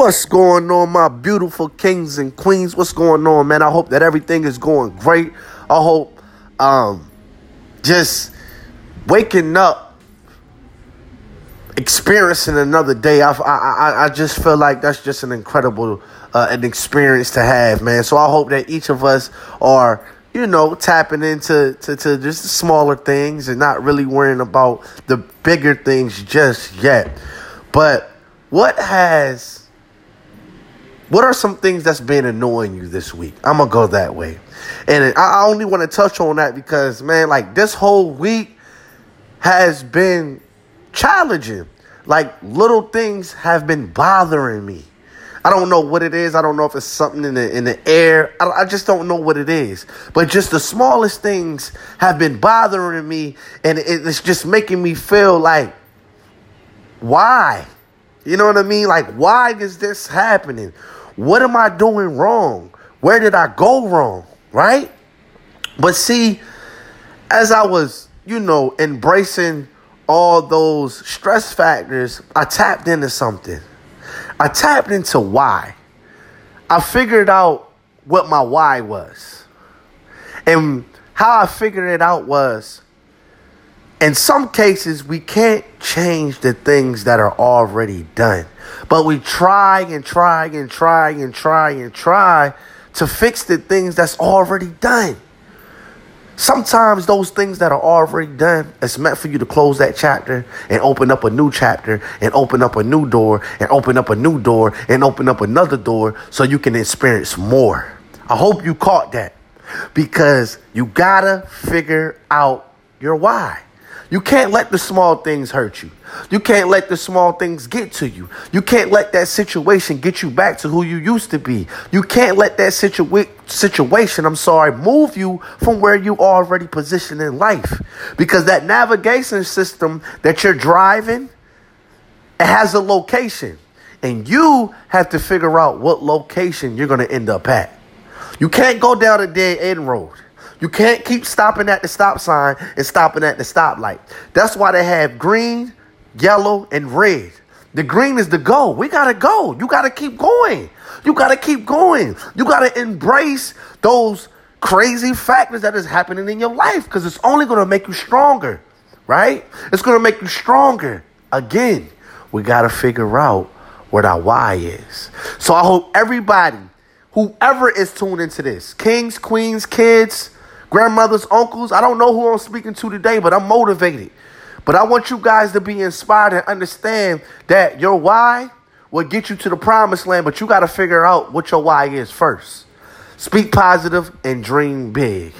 What's going on, my beautiful kings and queens? What's going on, man? I hope that everything is going great. I hope um, just waking up, experiencing another day. I, I, I just feel like that's just an incredible uh, an experience to have, man. So I hope that each of us are, you know, tapping into to, to just the smaller things and not really worrying about the bigger things just yet. But what has what are some things that's been annoying you this week? I'm gonna go that way, and I only want to touch on that because man, like this whole week has been challenging. Like little things have been bothering me. I don't know what it is. I don't know if it's something in the in the air. I, I, just don't know what it is. But just the smallest things have been bothering me, and it, it's just making me feel like, why? You know what I mean? Like, why is this happening? What am I doing wrong? Where did I go wrong? Right? But see, as I was, you know, embracing all those stress factors, I tapped into something. I tapped into why. I figured out what my why was. And how I figured it out was in some cases, we can't change the things that are already done. But we try and try and try and try and try to fix the things that's already done. Sometimes those things that are already done, it's meant for you to close that chapter and open up a new chapter and open up a new door and open up a new door and open up another door so you can experience more. I hope you caught that because you gotta figure out your why. You can't let the small things hurt you. You can't let the small things get to you. You can't let that situation get you back to who you used to be. You can't let that situa- situation, I'm sorry, move you from where you already positioned in life. Because that navigation system that you're driving, it has a location. And you have to figure out what location you're going to end up at. You can't go down a dead end road. You can't keep stopping at the stop sign and stopping at the stoplight. That's why they have green, yellow, and red. The green is the go. We got to go. You got to keep going. You got to keep going. You got to embrace those crazy factors that is happening in your life because it's only going to make you stronger, right? It's going to make you stronger. Again, we got to figure out what our why is. So I hope everybody, whoever is tuned into this, kings, queens, kids, grandmothers, uncles. I don't know who I'm speaking to today, but I'm motivated. But I want you guys to be inspired and understand that your why will get you to the promised land, but you got to figure out what your why is first. Speak positive and dream big.